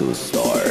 to start.